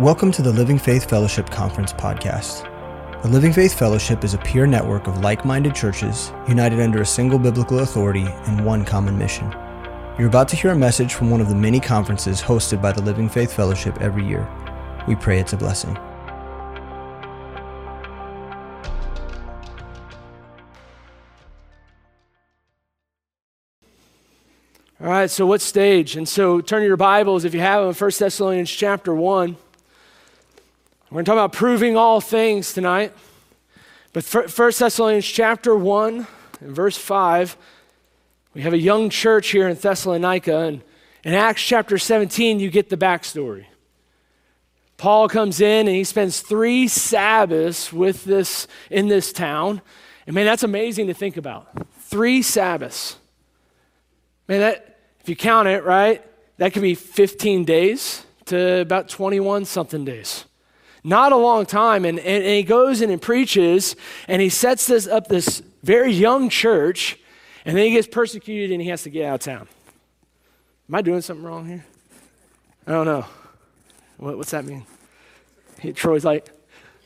Welcome to the Living Faith Fellowship Conference podcast. The Living Faith Fellowship is a peer network of like minded churches united under a single biblical authority and one common mission. You're about to hear a message from one of the many conferences hosted by the Living Faith Fellowship every year. We pray it's a blessing. All right, so what stage? And so turn your Bibles, if you have them, 1 Thessalonians chapter 1. We're going to talk about proving all things tonight. But 1 Thessalonians chapter 1 and verse 5, we have a young church here in Thessalonica. And in Acts chapter 17, you get the backstory. Paul comes in and he spends three Sabbaths with this in this town. And man, that's amazing to think about. Three Sabbaths. Man, that if you count it, right, that could be 15 days to about 21 something days. Not a long time. And, and, and he goes in and preaches, and he sets this up this very young church, and then he gets persecuted and he has to get out of town. Am I doing something wrong here? I don't know. What, what's that mean? He, Troy's like,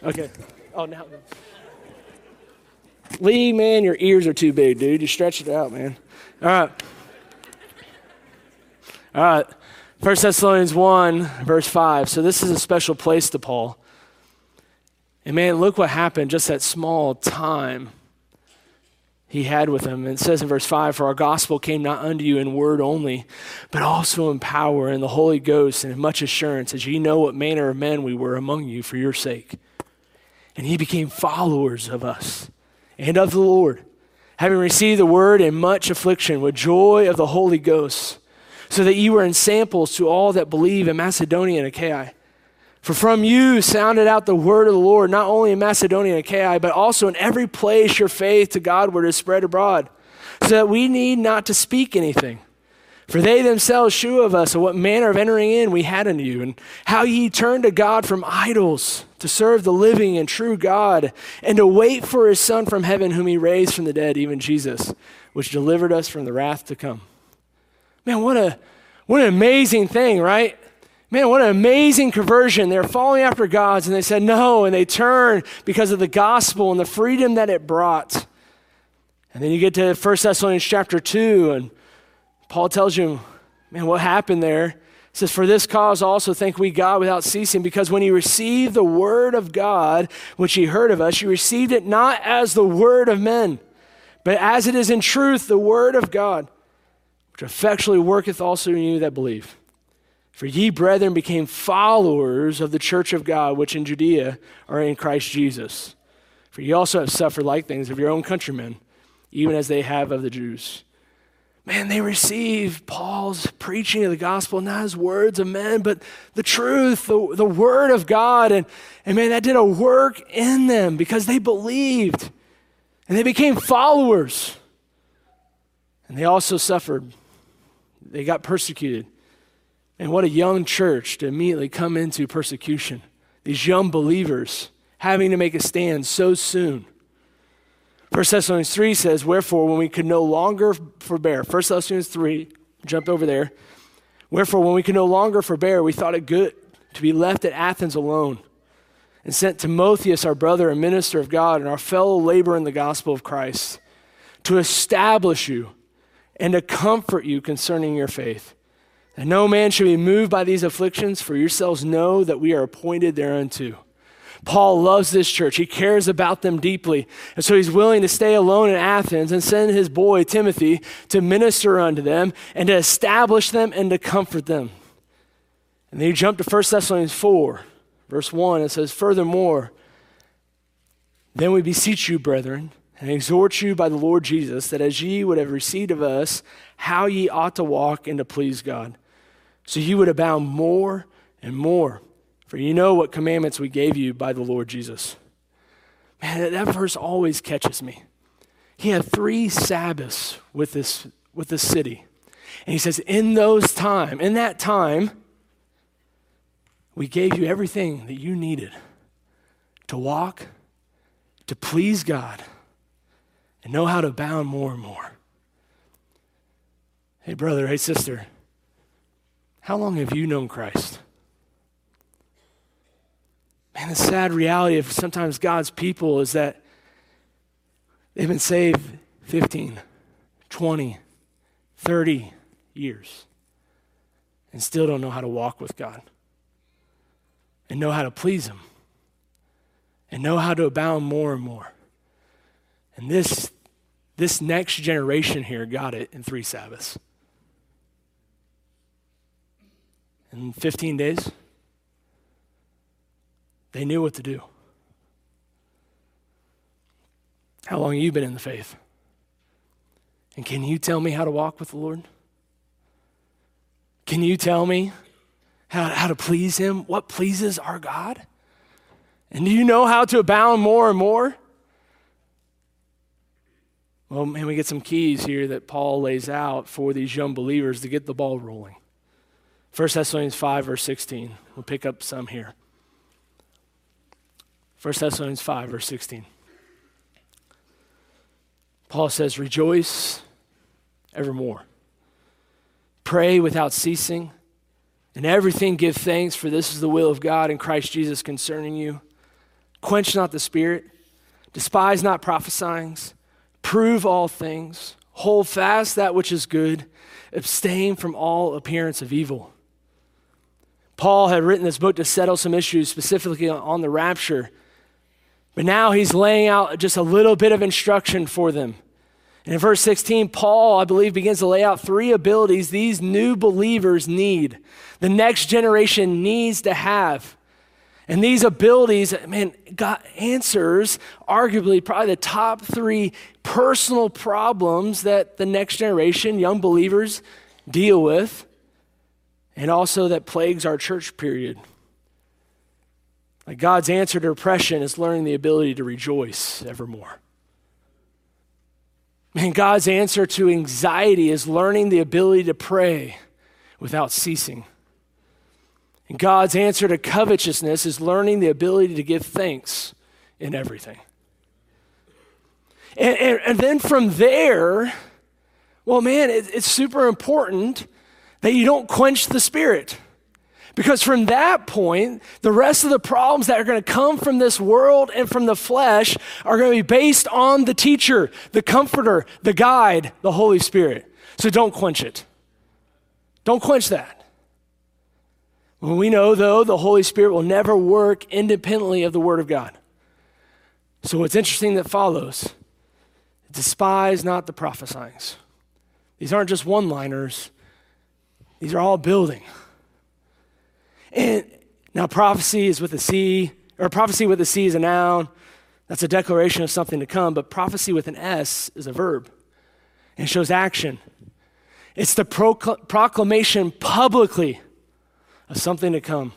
okay. Oh, now. Lee, man, your ears are too big, dude. You stretch it out, man. All right. All right. 1 Thessalonians 1, verse 5. So this is a special place to Paul. And man, look what happened just that small time he had with him. And it says in verse 5 For our gospel came not unto you in word only, but also in power and the Holy Ghost and in much assurance, as ye know what manner of men we were among you for your sake. And he became followers of us and of the Lord, having received the word in much affliction with joy of the Holy Ghost so that you were ensamples to all that believe in Macedonia and Achaia. For from you sounded out the word of the Lord, not only in Macedonia and Achaia, but also in every place your faith to Godward is spread abroad, so that we need not to speak anything. For they themselves shew of us of what manner of entering in we had in you, and how ye turned to God from idols to serve the living and true God, and to wait for his Son from heaven, whom he raised from the dead, even Jesus, which delivered us from the wrath to come. Man, what a what an amazing thing, right? Man, what an amazing conversion. They're following after God's and they said no, and they turned because of the gospel and the freedom that it brought. And then you get to 1 Thessalonians chapter 2, and Paul tells you, man, what happened there? He says, For this cause also thank we God without ceasing, because when you received the word of God, which ye heard of us, you received it not as the word of men, but as it is in truth the word of God which effectually worketh also in you that believe. For ye, brethren, became followers of the church of God, which in Judea are in Christ Jesus. For ye also have suffered like things of your own countrymen, even as they have of the Jews. Man, they receive Paul's preaching of the gospel, not as words of men, but the truth, the, the word of God. And, and man, that did a work in them because they believed and they became followers. And they also suffered they got persecuted. And what a young church to immediately come into persecution. These young believers having to make a stand so soon. 1 Thessalonians 3 says, Wherefore, when we could no longer forbear, 1 Thessalonians 3, jump over there. Wherefore, when we could no longer forbear, we thought it good to be left at Athens alone and sent Timotheus, our brother and minister of God, and our fellow laborer in the gospel of Christ, to establish you and to comfort you concerning your faith. And no man should be moved by these afflictions, for yourselves know that we are appointed thereunto. Paul loves this church. He cares about them deeply. And so he's willing to stay alone in Athens and send his boy Timothy to minister unto them and to establish them and to comfort them. And then you jump to 1 Thessalonians 4, verse 1. It says, Furthermore, then we beseech you, brethren, and exhort you by the Lord Jesus that as ye would have received of us, how ye ought to walk and to please God, so you would abound more and more. For you know what commandments we gave you by the Lord Jesus. Man, that verse always catches me. He had three Sabbaths with this, with this city. And he says, in those time, in that time, we gave you everything that you needed to walk, to please God and know how to abound more and more. Hey, brother, hey, sister, how long have you known Christ? Man, the sad reality of sometimes God's people is that they've been saved 15, 20, 30 years and still don't know how to walk with God and know how to please Him and know how to abound more and more. And this, this next generation here got it in three Sabbaths. In 15 days, they knew what to do. How long have you been in the faith? And can you tell me how to walk with the Lord? Can you tell me how, how to please Him? What pleases our God? And do you know how to abound more and more? Well, man, we get some keys here that Paul lays out for these young believers to get the ball rolling. 1 Thessalonians 5, verse 16. We'll pick up some here. 1 Thessalonians 5, verse 16. Paul says, Rejoice evermore. Pray without ceasing. In everything give thanks, for this is the will of God in Christ Jesus concerning you. Quench not the spirit, despise not prophesying, prove all things, hold fast that which is good, abstain from all appearance of evil. Paul had written this book to settle some issues, specifically on the rapture. But now he's laying out just a little bit of instruction for them. And in verse 16, Paul, I believe, begins to lay out three abilities these new believers need, the next generation needs to have. And these abilities, man, God answers arguably probably the top three personal problems that the next generation, young believers, deal with and also that plagues our church period. Like God's answer to oppression is learning the ability to rejoice evermore. And God's answer to anxiety is learning the ability to pray without ceasing. And God's answer to covetousness is learning the ability to give thanks in everything. And, and, and then from there, well, man, it, it's super important that you don't quench the spirit. Because from that point, the rest of the problems that are going to come from this world and from the flesh are going to be based on the teacher, the comforter, the guide, the Holy Spirit. So don't quench it. Don't quench that. We know, though, the Holy Spirit will never work independently of the Word of God. So what's interesting that follows despise not the prophesyings. These aren't just one liners, these are all building. And now prophecy is with a C, or prophecy with a C is a noun. That's a declaration of something to come, but prophecy with an S is a verb. And shows action. It's the procl- proclamation publicly of something to come.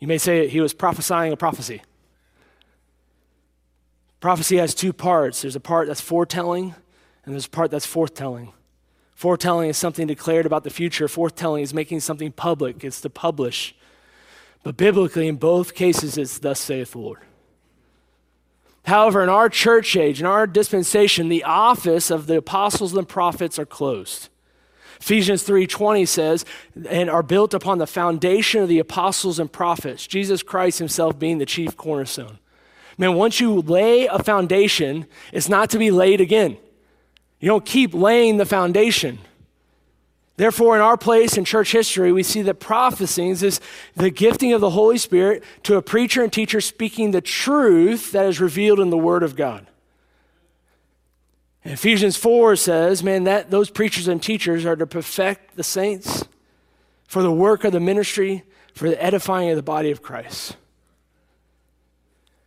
You may say he was prophesying a prophecy. Prophecy has two parts there's a part that's foretelling, and there's a part that's forthtelling. Foretelling is something declared about the future. Forthtelling is making something public, it's to publish. But biblically, in both cases, it's thus saith the Lord. However, in our church age, in our dispensation, the office of the apostles and prophets are closed. Ephesians 3:20 says, and are built upon the foundation of the apostles and prophets, Jesus Christ himself being the chief cornerstone. Man, once you lay a foundation, it's not to be laid again. You don't keep laying the foundation. Therefore, in our place in church history, we see that prophesying is the gifting of the Holy Spirit to a preacher and teacher speaking the truth that is revealed in the Word of God. And Ephesians 4 says, man, that those preachers and teachers are to perfect the saints for the work of the ministry, for the edifying of the body of Christ.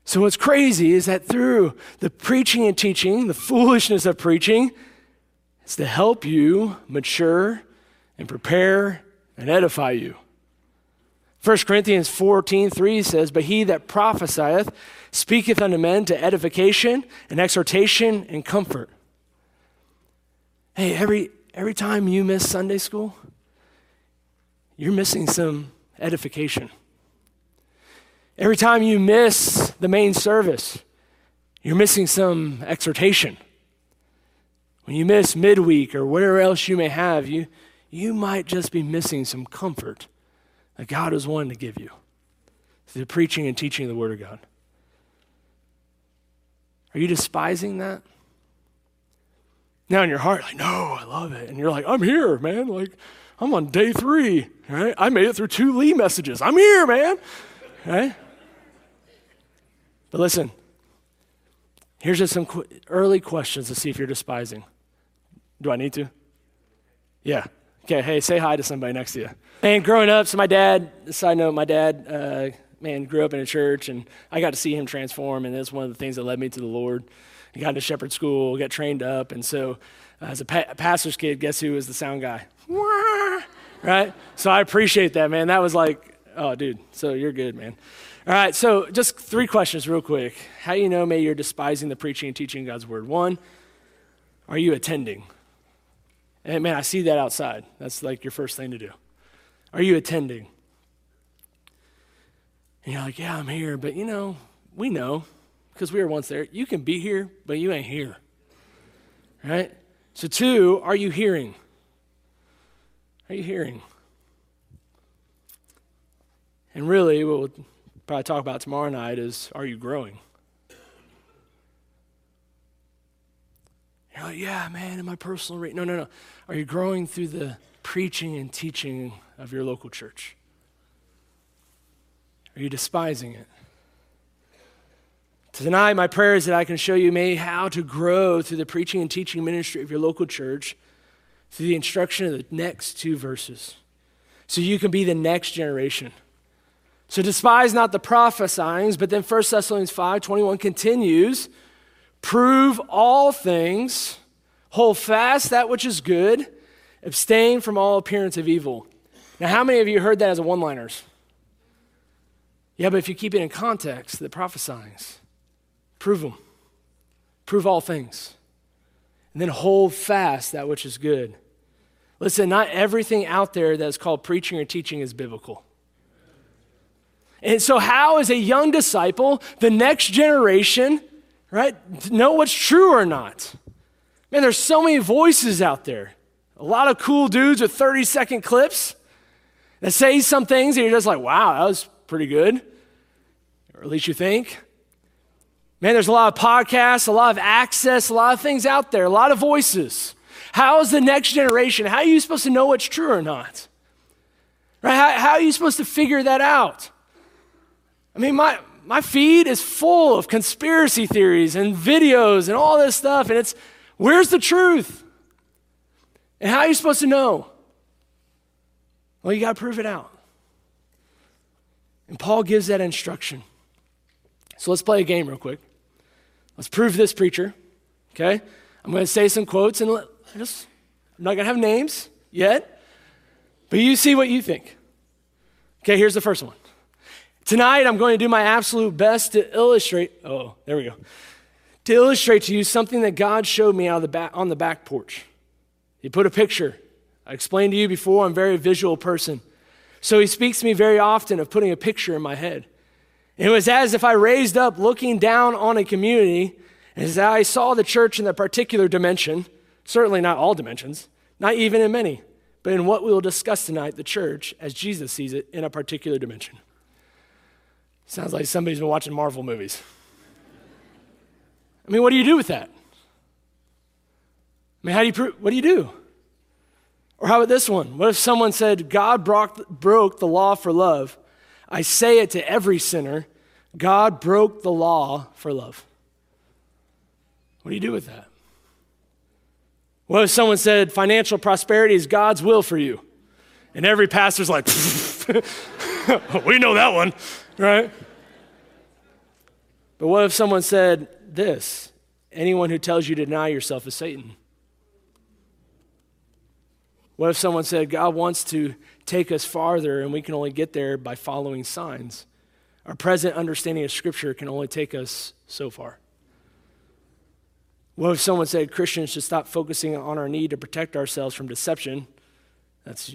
So, what's crazy is that through the preaching and teaching, the foolishness of preaching, it's to help you mature and prepare and edify you. 1 Corinthians 14, 3 says, But he that prophesieth speaketh unto men to edification and exhortation and comfort. Hey, every, every time you miss Sunday school, you're missing some edification. Every time you miss the main service, you're missing some exhortation. When you miss midweek or whatever else you may have, you, you might just be missing some comfort that God is wanting to give you. through the preaching and teaching of the Word of God? Are you despising that? Now in your heart, like, no, I love it. And you're like, I'm here, man. Like, I'm on day three, right? I made it through two Lee messages. I'm here, man. Right? But listen, here's just some qu- early questions to see if you're despising. Do I need to? Yeah. Okay, hey, say hi to somebody next to you. Man, growing up, so my dad, side note, my dad, uh, man, grew up in a church, and I got to see him transform, and that's one of the things that led me to the Lord. I got into shepherd school, got trained up, and so uh, as a, pa- pastor's kid, guess who was the sound guy? right? So I appreciate that, man. That was like, oh, dude, so you're good, man. All right, so just three questions real quick. How do you know may you're despising the preaching and teaching God's word? One, are you attending? And man, I see that outside. That's like your first thing to do. Are you attending? And you're like, yeah, I'm here, but you know, we know because we were once there. You can be here, but you ain't here. Right? So, two, are you hearing? Are you hearing? And really, what we'll probably talk about tomorrow night is are you growing? You're like, yeah, man, in my personal rate. No, no, no. Are you growing through the preaching and teaching of your local church? Are you despising it? Tonight, my prayer is that I can show you maybe how to grow through the preaching and teaching ministry of your local church through the instruction of the next two verses so you can be the next generation. So despise not the prophesyings, but then 1 Thessalonians 5 21 continues prove all things, hold fast that which is good, abstain from all appearance of evil. Now, how many of you heard that as a one liners? Yeah, but if you keep it in context, the prophesyings, prove them, prove all things, and then hold fast that which is good. Listen, not everything out there that's called preaching or teaching is biblical. And so, how, as a young disciple, the next generation, right, know what's true or not? Man, there's so many voices out there. A lot of cool dudes with 30 second clips that say some things and you're just like, wow, that was pretty good. Or at least you think. Man, there's a lot of podcasts, a lot of access, a lot of things out there, a lot of voices. How is the next generation? How are you supposed to know what's true or not? Right? How, how are you supposed to figure that out? I mean, my, my feed is full of conspiracy theories and videos and all this stuff, and it's where's the truth? And how are you supposed to know? Well, you got to prove it out. And Paul gives that instruction. So let's play a game real quick. Let's prove this preacher. Okay? I'm going to say some quotes and let, just, I'm not going to have names yet, but you see what you think. Okay, here's the first one. Tonight, I'm going to do my absolute best to illustrate. Oh, there we go. To illustrate to you something that God showed me the back, on the back porch. He put a picture. I explained to you before, I'm a very visual person. So he speaks to me very often of putting a picture in my head. It was as if I raised up looking down on a community, as I saw the church in a particular dimension, certainly not all dimensions, not even in many, but in what we will discuss tonight, the church, as Jesus sees it in a particular dimension. Sounds like somebody's been watching Marvel movies. I mean, what do you do with that? I mean, how do you prove, what do you do? Or how about this one? What if someone said, God broke, broke the law for love? I say it to every sinner God broke the law for love. What do you do with that? What if someone said financial prosperity is God's will for you? And every pastor's like, we know that one, right? But what if someone said this? Anyone who tells you to deny yourself is Satan. What if someone said God wants to take us farther and we can only get there by following signs? Our present understanding of Scripture can only take us so far. What if someone said Christians should stop focusing on our need to protect ourselves from deception? That's,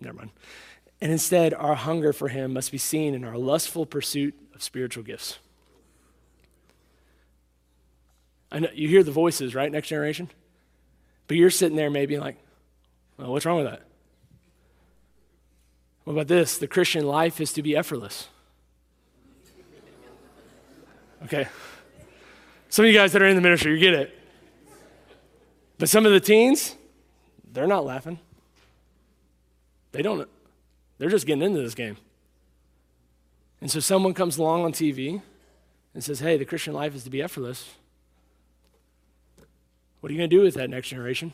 never mind. And instead, our hunger for Him must be seen in our lustful pursuit of spiritual gifts. I know you hear the voices, right? Next generation? But you're sitting there maybe like, well, what's wrong with that? What about this? The Christian life is to be effortless. Okay. Some of you guys that are in the ministry, you get it. But some of the teens, they're not laughing. They don't, they're just getting into this game. And so someone comes along on TV and says, hey, the Christian life is to be effortless. What are you going to do with that next generation?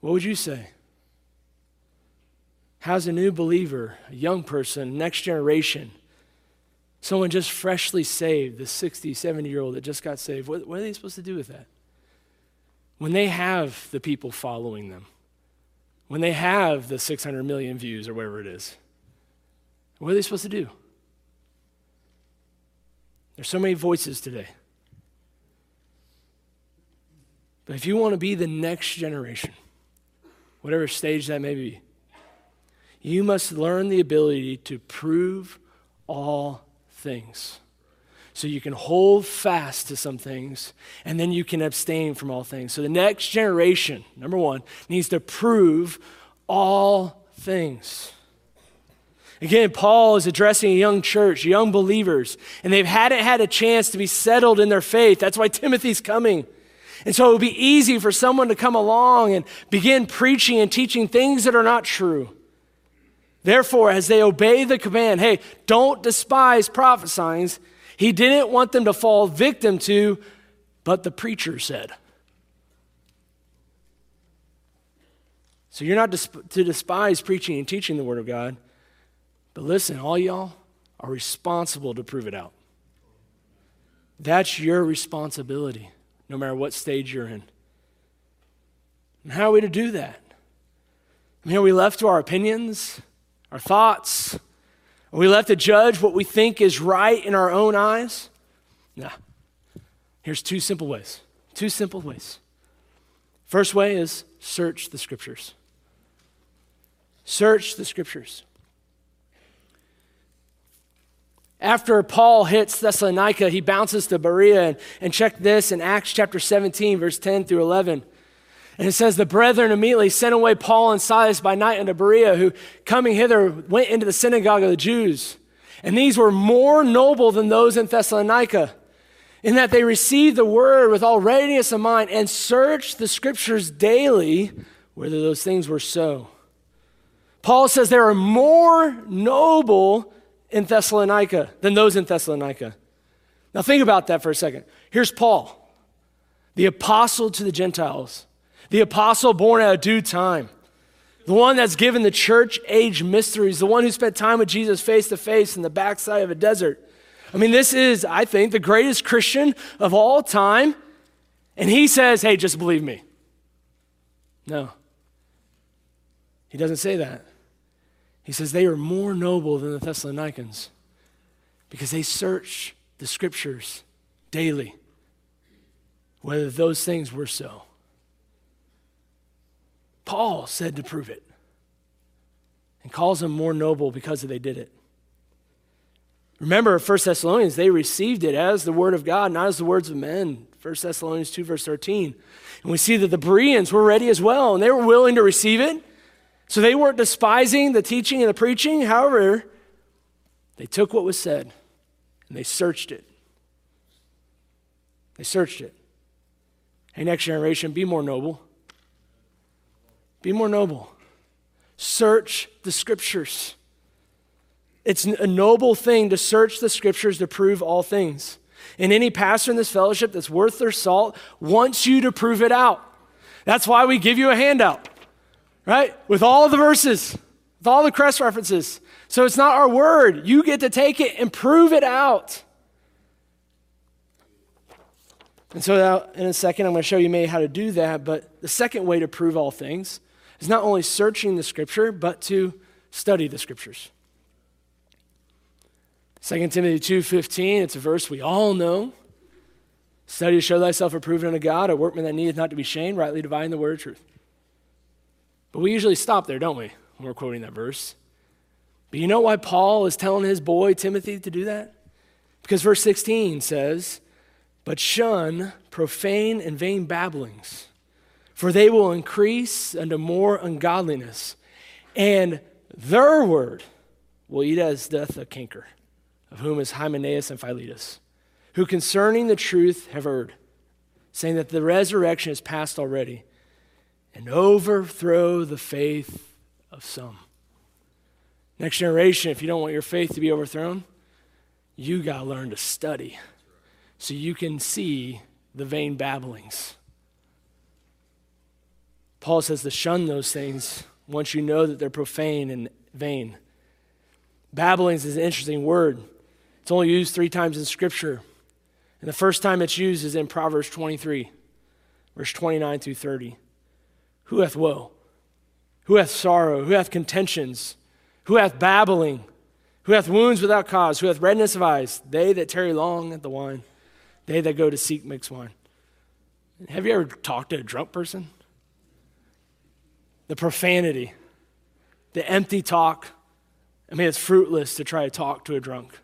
What would you say? How's a new believer, a young person, next generation, someone just freshly saved, the 60, 70 year old that just got saved, what, what are they supposed to do with that? When they have the people following them, when they have the 600 million views or whatever it is, what are they supposed to do? There's so many voices today. But if you want to be the next generation, whatever stage that may be, you must learn the ability to prove all things. So you can hold fast to some things and then you can abstain from all things. So the next generation, number one, needs to prove all things. Again, Paul is addressing a young church, young believers, and they've hadn't had a chance to be settled in their faith. That's why Timothy's coming. And so it would be easy for someone to come along and begin preaching and teaching things that are not true. Therefore, as they obey the command, hey, don't despise prophesying, he didn't want them to fall victim to, but the preacher said. So you're not to despise preaching and teaching the Word of God, but listen, all y'all are responsible to prove it out. That's your responsibility, no matter what stage you're in. And how are we to do that? I mean, are we left to our opinions? our thoughts? Are we left to judge what we think is right in our own eyes? Nah. Here's two simple ways. Two simple ways. First way is search the scriptures. Search the scriptures. After Paul hits Thessalonica, he bounces to Berea. And, and check this in Acts chapter 17, verse 10 through 11. And it says, The brethren immediately sent away Paul and Silas by night unto Berea, who coming hither went into the synagogue of the Jews. And these were more noble than those in Thessalonica, in that they received the word with all readiness of mind and searched the scriptures daily whether those things were so. Paul says there are more noble in Thessalonica than those in Thessalonica. Now, think about that for a second. Here's Paul, the apostle to the Gentiles the apostle born at a due time, the one that's given the church age mysteries, the one who spent time with Jesus face to face in the backside of a desert. I mean, this is, I think, the greatest Christian of all time. And he says, hey, just believe me. No. He doesn't say that. He says they are more noble than the Thessalonians because they search the scriptures daily, whether those things were so. Paul said to prove it and calls them more noble because they did it. Remember, 1 Thessalonians, they received it as the word of God, not as the words of men. 1 Thessalonians 2, verse 13. And we see that the Bereans were ready as well, and they were willing to receive it. So they weren't despising the teaching and the preaching. However, they took what was said and they searched it. They searched it. Hey, next generation, be more noble. Be more noble. Search the scriptures. It's a noble thing to search the scriptures to prove all things. And any pastor in this fellowship that's worth their salt wants you to prove it out. That's why we give you a handout, right? With all the verses, with all the cross references. So it's not our word. You get to take it and prove it out. And so, in a second, I'm going to show you maybe how to do that. But the second way to prove all things is not only searching the scripture, but to study the scriptures. 2 Timothy 2.15, it's a verse we all know. Study to show thyself approved unto God, a workman that needeth not to be shamed, rightly dividing the word of truth. But we usually stop there, don't we, when we're quoting that verse? But you know why Paul is telling his boy Timothy to do that? Because verse 16 says, But shun profane and vain babblings for they will increase unto more ungodliness, and their word will eat as doth a canker, of whom is Hymenaeus and Philetus, who concerning the truth have heard, saying that the resurrection is past already, and overthrow the faith of some. Next generation, if you don't want your faith to be overthrown, you got to learn to study so you can see the vain babblings. Paul says to shun those things once you know that they're profane and vain. Babblings is an interesting word. It's only used three times in Scripture. And the first time it's used is in Proverbs 23, verse 29 through 30. Who hath woe? Who hath sorrow? Who hath contentions? Who hath babbling? Who hath wounds without cause? Who hath redness of eyes? They that tarry long at the wine, they that go to seek mixed wine. Have you ever talked to a drunk person? The profanity, the empty talk. I mean, it's fruitless to try to talk to a drunk.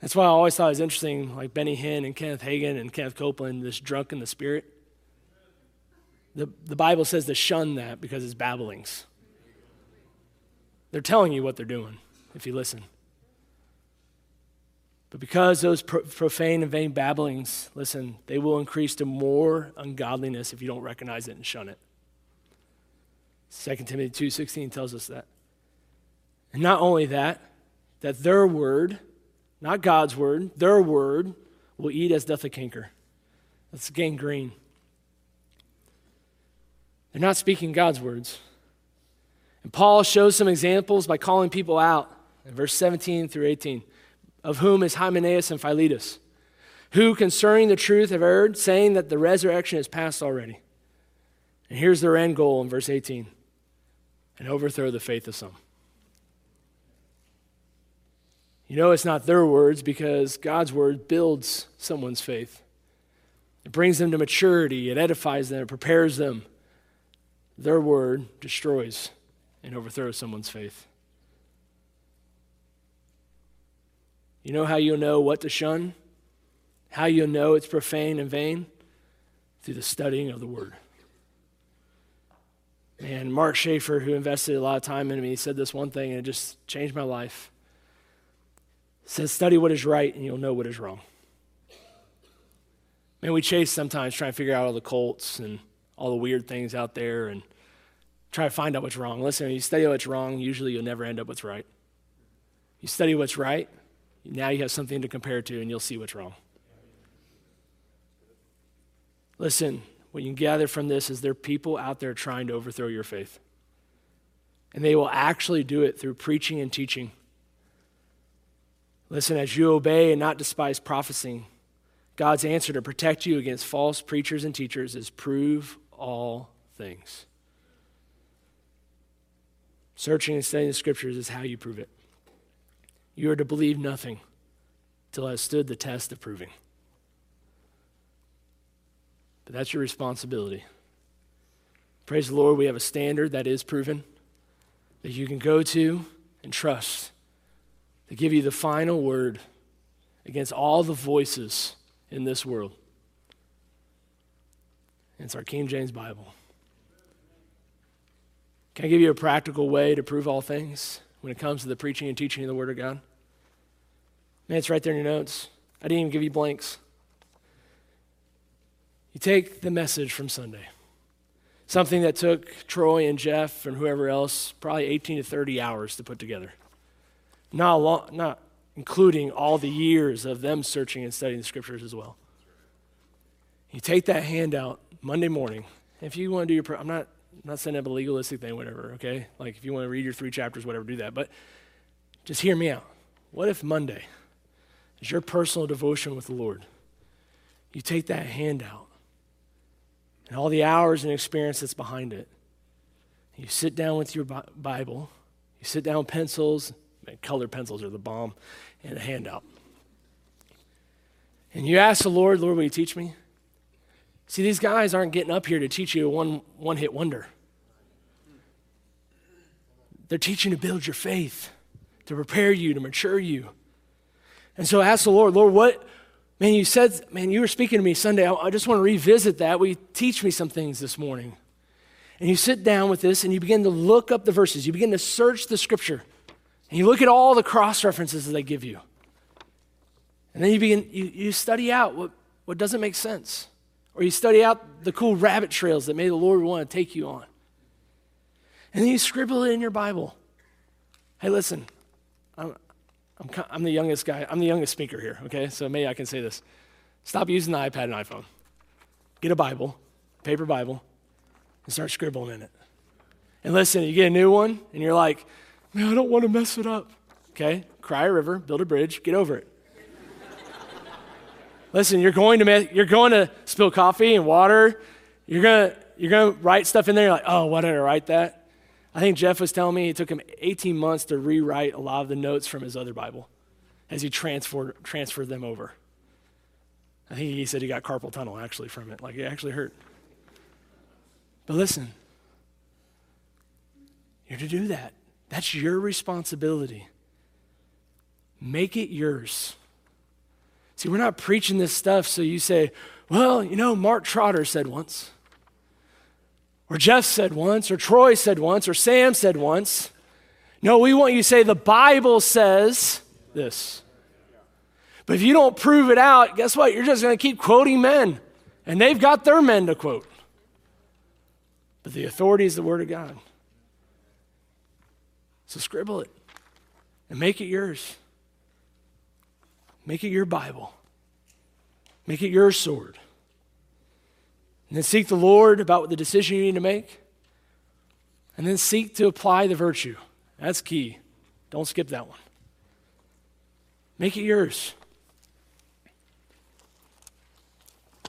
That's why I always thought it was interesting, like Benny Hinn and Kenneth Hagin and Kenneth Copeland, this drunk in the spirit. The, the Bible says to shun that because it's babblings. They're telling you what they're doing if you listen. But because those pro- profane and vain babblings, listen, they will increase to more ungodliness if you don't recognize it and shun it. 2 Timothy 2:16 tells us that. And not only that, that their word, not God's word, their word will eat as doth a canker. That's gangrene. They're not speaking God's words. And Paul shows some examples by calling people out in verse 17 through 18, of whom is Hymenaeus and Philetus, who concerning the truth have erred, saying that the resurrection is past already. And here's their end goal in verse 18 and overthrow the faith of some. You know, it's not their words because God's word builds someone's faith. It brings them to maturity, it edifies them, it prepares them. Their word destroys and overthrows someone's faith. You know how you'll know what to shun? How you'll know it's profane and vain? Through the studying of the word. And Mark Schaefer, who invested a lot of time in me, said this one thing and it just changed my life. Says, study what is right and you'll know what is wrong. Man, we chase sometimes trying to figure out all the cults and all the weird things out there and try to find out what's wrong. Listen, when you study what's wrong, usually you'll never end up what's right. You study what's right, now you have something to compare to and you'll see what's wrong. Listen, what you can gather from this is there are people out there trying to overthrow your faith. And they will actually do it through preaching and teaching. Listen, as you obey and not despise prophesying, God's answer to protect you against false preachers and teachers is prove all things. Searching and studying the scriptures is how you prove it. You are to believe nothing till I have stood the test of proving. But that's your responsibility. Praise the Lord, we have a standard that is proven that you can go to and trust to give you the final word against all the voices in this world. And it's our King James Bible. Can I give you a practical way to prove all things when it comes to the preaching and teaching of the Word of God? Man, it's right there in your notes. I didn't even give you blanks. You take the message from Sunday, something that took Troy and Jeff and whoever else probably 18 to 30 hours to put together, not, long, not including all the years of them searching and studying the scriptures as well. You take that handout Monday morning. If you want to do your, I'm not, I'm not saying up a legalistic thing, whatever. Okay, like if you want to read your three chapters, whatever, do that. But just hear me out. What if Monday? is your personal devotion with the Lord. You take that handout and all the hours and experience that's behind it. You sit down with your Bible, you sit down with pencils, colored pencils are the bomb, and a handout. And you ask the Lord, Lord, will you teach me? See, these guys aren't getting up here to teach you a one, one hit wonder. They're teaching to build your faith, to prepare you, to mature you. And so ask the Lord, Lord, what, man, you said, man, you were speaking to me Sunday. I, I just want to revisit that. Will you teach me some things this morning? And you sit down with this and you begin to look up the verses. You begin to search the scripture. And you look at all the cross references that they give you. And then you begin, you, you study out what, what doesn't make sense. Or you study out the cool rabbit trails that maybe the Lord want to take you on. And then you scribble it in your Bible. Hey, listen, I'm, I'm, I'm the youngest guy. I'm the youngest speaker here, okay? So maybe I can say this. Stop using the iPad and iPhone. Get a Bible, paper Bible, and start scribbling in it. And listen, you get a new one, and you're like, man, I don't want to mess it up. Okay? Cry a river, build a bridge, get over it. listen, you're going to you're going to spill coffee and water. You're gonna you're gonna write stuff in there. You're like, oh, why did I write that? I think Jeff was telling me it took him 18 months to rewrite a lot of the notes from his other Bible as he transferred transferred them over. I think he said he got carpal tunnel actually from it. Like it actually hurt. But listen, you're to do that. That's your responsibility. Make it yours. See, we're not preaching this stuff so you say, well, you know, Mark Trotter said once, or Jeff said once, or Troy said once, or Sam said once. No, we want you to say, the Bible says this. But if you don't prove it out, guess what? You're just going to keep quoting men, and they've got their men to quote. But the authority is the Word of God. So scribble it and make it yours. Make it your Bible. Make it your sword. And then seek the Lord about the decision you need to make. And then seek to apply the virtue. That's key. Don't skip that one. Make it yours.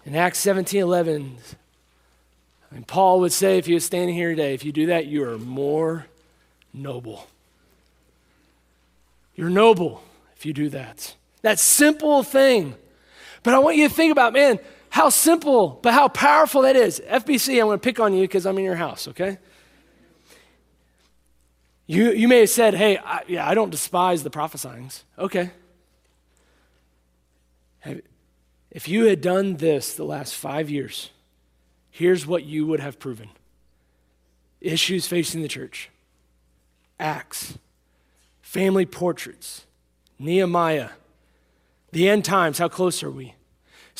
In Acts 17 11, and Paul would say, if he was standing here today, if you do that, you are more noble. You're noble if you do that. That simple thing. But I want you to think about, man, how simple, but how powerful that is. FBC, I'm going to pick on you because I'm in your house, okay? You, you may have said, hey, I, yeah, I don't despise the prophesyings. Okay. If you had done this the last five years, here's what you would have proven issues facing the church, Acts, family portraits, Nehemiah, the end times, how close are we?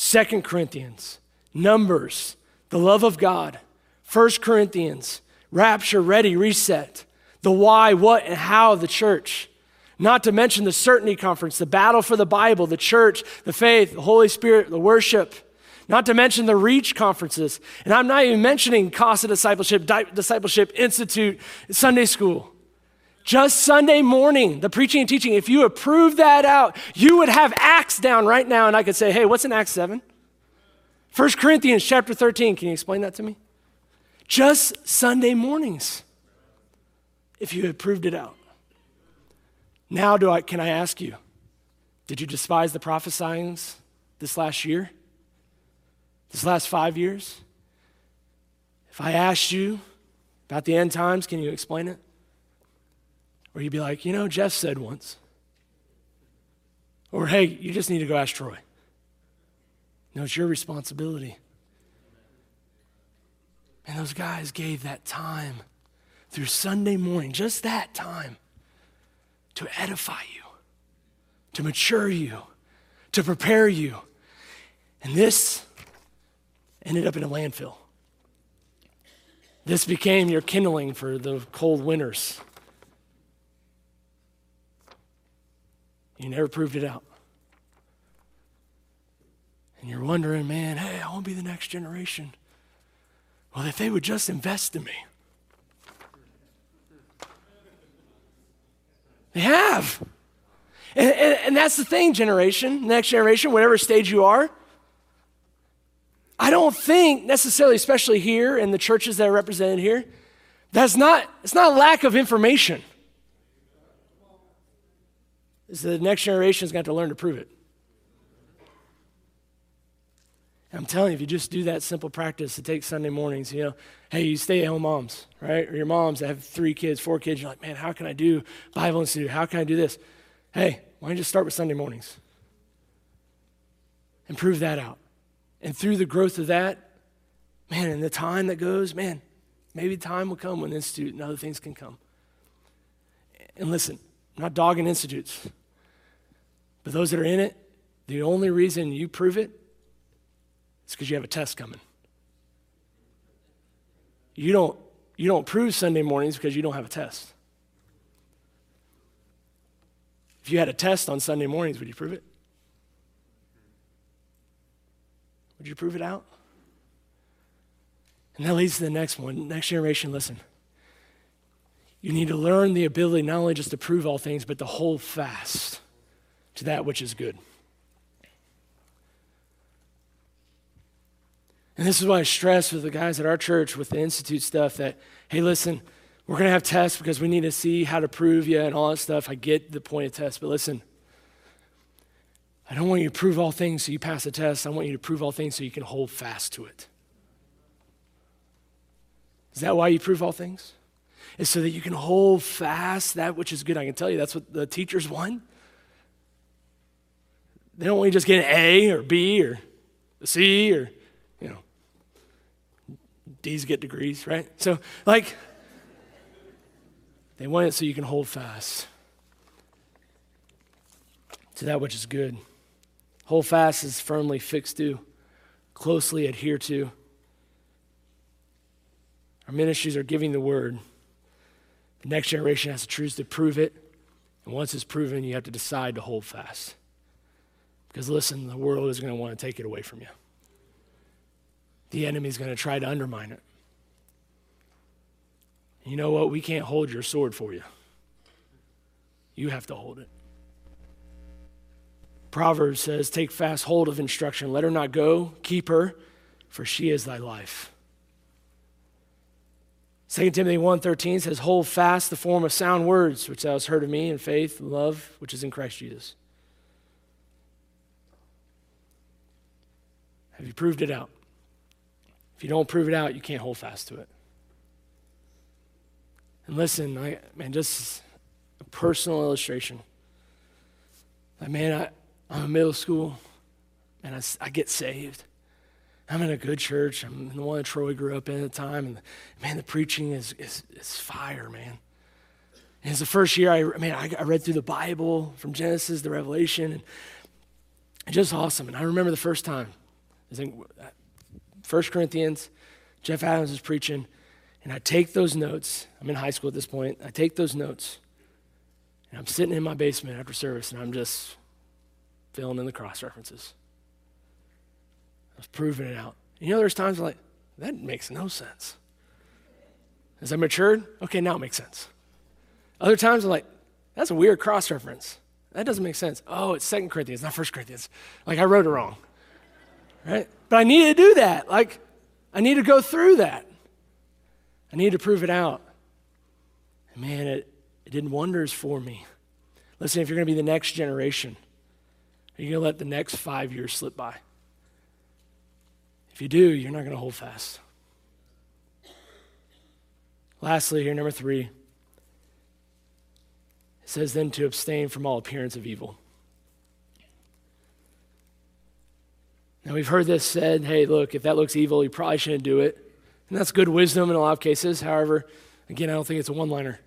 Second Corinthians, Numbers, the love of God, First Corinthians, rapture, ready, reset, the why, what, and how of the church. Not to mention the certainty conference, the battle for the Bible, the church, the faith, the Holy Spirit, the worship. Not to mention the reach conferences. And I'm not even mentioning Casa Discipleship, Discipleship Institute, Sunday school. Just Sunday morning, the preaching and teaching, if you approve that out, you would have Acts down right now, and I could say, hey, what's in Acts 7? 1 Corinthians chapter 13. Can you explain that to me? Just Sunday mornings, if you had proved it out. Now, do I, can I ask you, did you despise the prophesyings this last year? This last five years? If I asked you about the end times, can you explain it? Or you'd be like, you know, Jeff said once. Or, hey, you just need to go ask Troy. No, it's your responsibility. And those guys gave that time through Sunday morning, just that time, to edify you, to mature you, to prepare you. And this ended up in a landfill. This became your kindling for the cold winters. You never proved it out. And you're wondering, man, hey, I want to be the next generation. Well, if they would just invest in me. They have. And, and, and, that's the thing, generation, next generation, whatever stage you are. I don't think necessarily, especially here in the churches that are represented here, that's not, it's not lack of information is the next generation is going to have to learn to prove it. I'm telling you, if you just do that simple practice to take Sunday mornings, you know, hey, you stay at home moms, right? Or your moms that have three kids, four kids, you're like, man, how can I do Bible Institute? How can I do this? Hey, why don't you just start with Sunday mornings? And prove that out. And through the growth of that, man, and the time that goes, man, maybe time will come when Institute and other things can come. And listen, I'm not dogging institutes. But those that are in it, the only reason you prove it is because you have a test coming. You don't, you don't prove Sunday mornings because you don't have a test. If you had a test on Sunday mornings, would you prove it? Would you prove it out? And that leads to the next one. Next generation, listen. You need to learn the ability not only just to prove all things, but to hold fast to that which is good. And this is why I stress with the guys at our church with the Institute stuff that, hey, listen, we're going to have tests because we need to see how to prove you and all that stuff. I get the point of tests, but listen, I don't want you to prove all things so you pass a test. I want you to prove all things so you can hold fast to it. Is that why you prove all things? Is so that you can hold fast that which is good. I can tell you that's what the teachers want. They don't want you just get an A or B or a C or, you know, D's get degrees, right? So, like, they want it so you can hold fast to that which is good. Hold fast is firmly fixed to, closely adhere to. Our ministries are giving the word. The next generation has to choose to prove it. And once it's proven, you have to decide to hold fast. Because listen, the world is going to want to take it away from you. The enemy is going to try to undermine it. You know what? We can't hold your sword for you. You have to hold it. Proverbs says, Take fast hold of instruction. Let her not go. Keep her, for she is thy life. 2 Timothy 1.13 says, Hold fast the form of sound words, which thou hast heard of me in faith and love, which is in Christ Jesus. Have you proved it out? If you don't prove it out, you can't hold fast to it. And listen, I, man, just a personal illustration. Like, man, I, I'm in middle school, and I, I get saved. I'm in a good church. I'm in the one that Troy grew up in at the time. And man, the preaching is, is, is fire, man. And it's the first year I, man, I, I read through the Bible from Genesis to Revelation. And just awesome. And I remember the first time. I think uh, First Corinthians, Jeff Adams is preaching. And I take those notes. I'm in high school at this point. I take those notes. And I'm sitting in my basement after service and I'm just filling in the cross references I was proving it out. You know, there's times I'm like, that makes no sense. As I matured, okay, now it makes sense. Other times I'm like, that's a weird cross reference. That doesn't make sense. Oh, it's Second Corinthians, not First Corinthians. Like I wrote it wrong. Right? But I need to do that. Like, I need to go through that. I need to prove it out. And man, it, it did wonders for me. Listen, if you're going to be the next generation, are you going to let the next five years slip by? If you do, you're not going to hold fast. Lastly, here, number three, it says then to abstain from all appearance of evil. Now, we've heard this said hey, look, if that looks evil, you probably shouldn't do it. And that's good wisdom in a lot of cases. However, again, I don't think it's a one liner.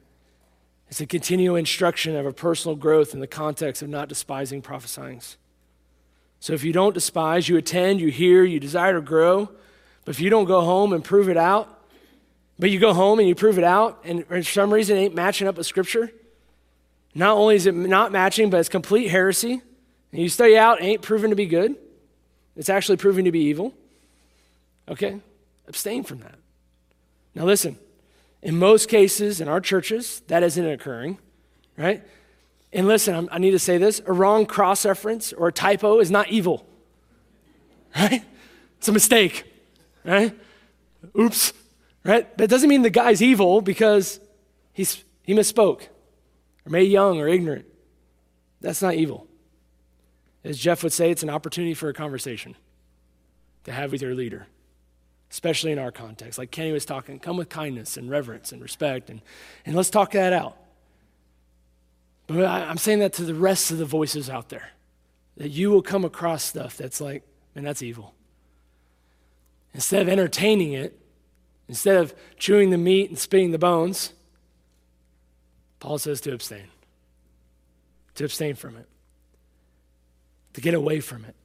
It's a continual instruction of a personal growth in the context of not despising prophesying. So if you don't despise, you attend, you hear, you desire to grow. But if you don't go home and prove it out, but you go home and you prove it out, and for some reason it ain't matching up with Scripture, not only is it not matching, but it's complete heresy, and you study out, ain't proven to be good, it's actually proving to be evil, okay? Abstain from that. Now listen, in most cases in our churches, that isn't occurring, right? And listen, i need to say this a wrong cross reference or a typo is not evil, right? It's a mistake, right? Oops, right? That doesn't mean the guy's evil because he's, he misspoke or made young or ignorant. That's not evil. As Jeff would say, it's an opportunity for a conversation to have with your leader, especially in our context. Like Kenny was talking, come with kindness and reverence and respect, and, and let's talk that out. But I'm saying that to the rest of the voices out there that you will come across stuff that's like, man, that's evil. Instead of entertaining it, instead of chewing the meat and spitting the bones, Paul says to abstain, to abstain from it. To get away from it.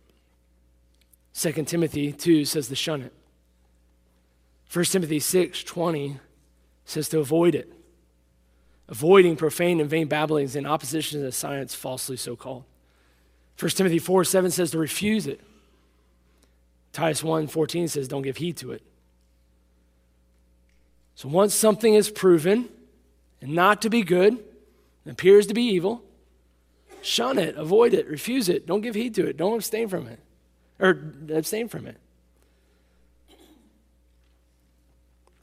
2 Timothy 2 says to shun it. 1 Timothy 6 20 says to avoid it. Avoiding profane and vain babblings in opposition to the science falsely so called. 1 Timothy 4 7 says to refuse it. Titus 1 14 says don't give heed to it. So once something is proven and not to be good, appears to be evil, shun it, avoid it, refuse it, don't give heed to it, don't abstain from it, or abstain from it.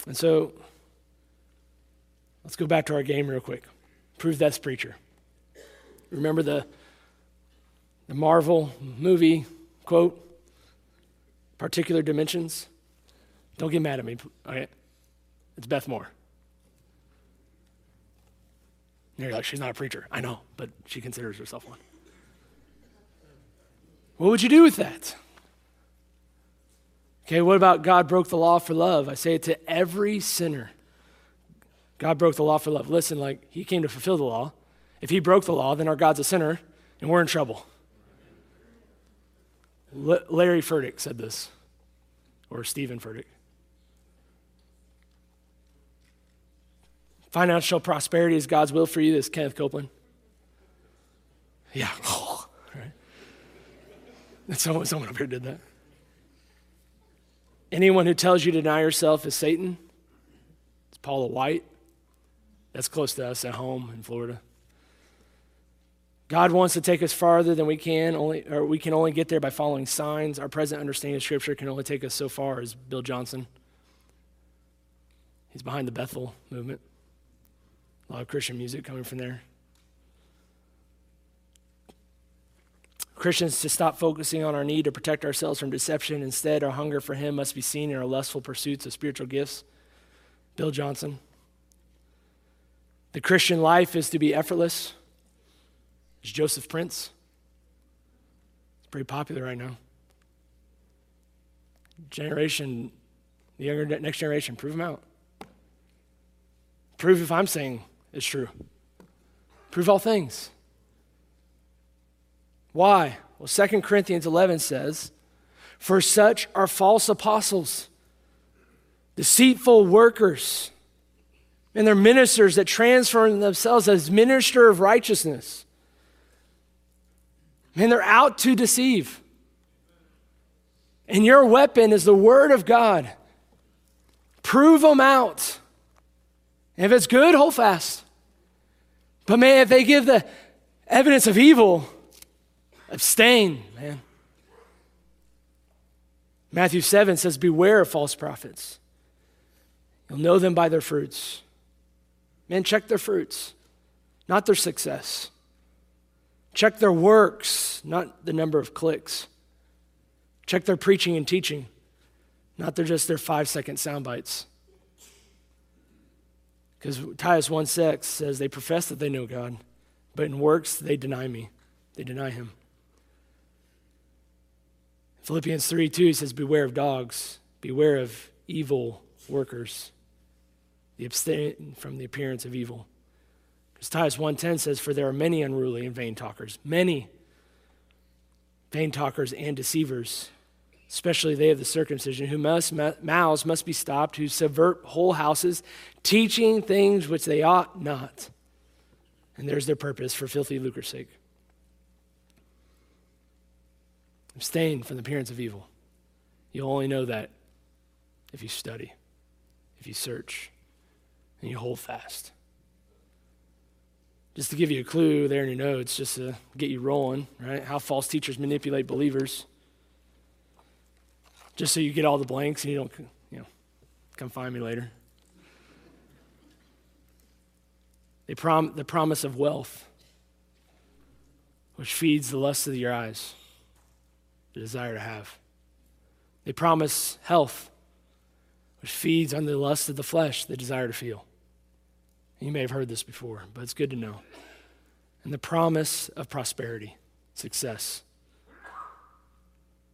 And so, let's go back to our game real quick. Prove that's preacher. Remember the, the Marvel movie quote? Particular dimensions? Don't get mad at me. Okay. It's Beth Moore. And you're like, she's not a preacher. I know, but she considers herself one. What would you do with that? Okay, what about God broke the law for love? I say it to every sinner. God broke the law for love. Listen, like, he came to fulfill the law. If he broke the law, then our God's a sinner and we're in trouble. L- Larry Furtick said this, or Steven Furtick. Financial prosperity is God's will for you. This Kenneth Copeland. Yeah. Oh, right. Someone, someone up here did that. Anyone who tells you to deny yourself is Satan. It's Paula White. That's close to us at home in Florida. God wants to take us farther than we can, only, or we can only get there by following signs. Our present understanding of Scripture can only take us so far, as Bill Johnson. He's behind the Bethel movement. A lot of Christian music coming from there. Christians to stop focusing on our need to protect ourselves from deception. Instead, our hunger for Him must be seen in our lustful pursuits of spiritual gifts. Bill Johnson. The Christian life is to be effortless. It's Joseph Prince. It's pretty popular right now. Generation, the younger next generation, prove them out. Prove if I'm saying is true. Prove all things. Why? Well, 2 Corinthians 11 says, For such are false apostles, deceitful workers, and their ministers that transform themselves as minister of righteousness. Man, they're out to deceive. And your weapon is the word of God. Prove them out. If it's good, hold fast. But man, if they give the evidence of evil, abstain, man. Matthew 7 says, Beware of false prophets. You'll know them by their fruits. Man, check their fruits, not their success. Check their works, not the number of clicks. Check their preaching and teaching, not their just their five second sound bites. Because Titus 1 6 says, They profess that they know God, but in works they deny me. They deny him. Philippians 3 2 says, Beware of dogs, beware of evil workers, the abstain from the appearance of evil. Because Titus 1.10 says, For there are many unruly and vain talkers, many vain talkers and deceivers, especially they of the circumcision, whose must, mouths must be stopped, who subvert whole houses, teaching things which they ought not. And there's their purpose for filthy lucre's sake. Abstain from the appearance of evil. You'll only know that if you study, if you search, and you hold fast. Just to give you a clue there in your notes, just to get you rolling, right? How false teachers manipulate believers just so you get all the blanks and you don't, you know, come find me later. They prom- the promise of wealth, which feeds the lust of your eyes, the desire to have. They promise health, which feeds on the lust of the flesh, the desire to feel. You may have heard this before, but it's good to know. And the promise of prosperity, success.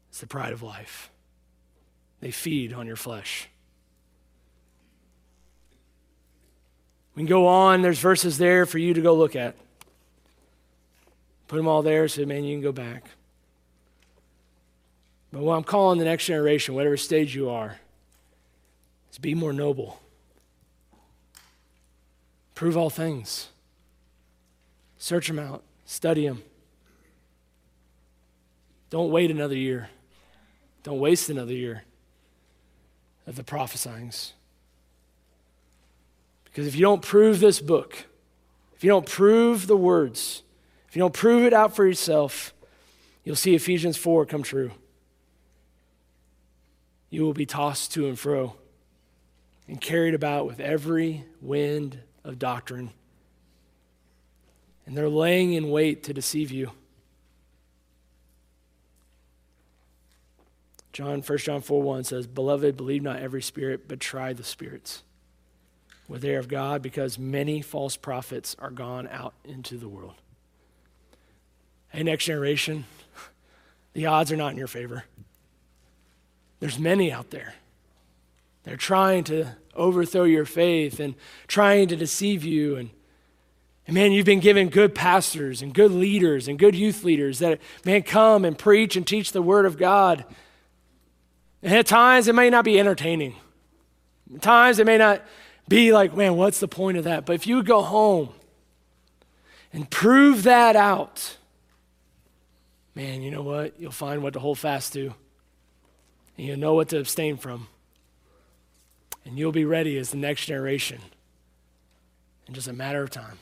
It's the pride of life. They feed on your flesh. We can go on. There's verses there for you to go look at. Put them all there so, man, you can go back. But what I'm calling the next generation, whatever stage you are, is be more noble. Prove all things. Search them out, study them. Don't wait another year. Don't waste another year of the prophesyings. Because if you don't prove this book, if you don't prove the words, if you don't prove it out for yourself, you'll see Ephesians 4 come true. You will be tossed to and fro and carried about with every wind of doctrine. And they're laying in wait to deceive you. John, 1 John 4 1 says, Beloved, believe not every spirit, but try the spirits, whether they of God, because many false prophets are gone out into the world. Hey, next generation, the odds are not in your favor. There's many out there. They're trying to overthrow your faith and trying to deceive you. And, and man, you've been given good pastors and good leaders and good youth leaders that, man, come and preach and teach the word of God. And at times it may not be entertaining. At times it may not be like, man, what's the point of that? But if you go home and prove that out, man, you know what? You'll find what to hold fast to. And you'll know what to abstain from. And you'll be ready as the next generation in just a matter of time.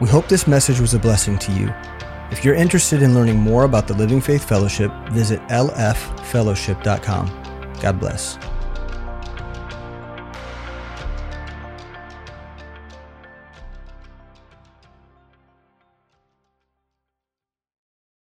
We hope this message was a blessing to you. If you're interested in learning more about the Living Faith Fellowship, visit lffellowship.com. God bless.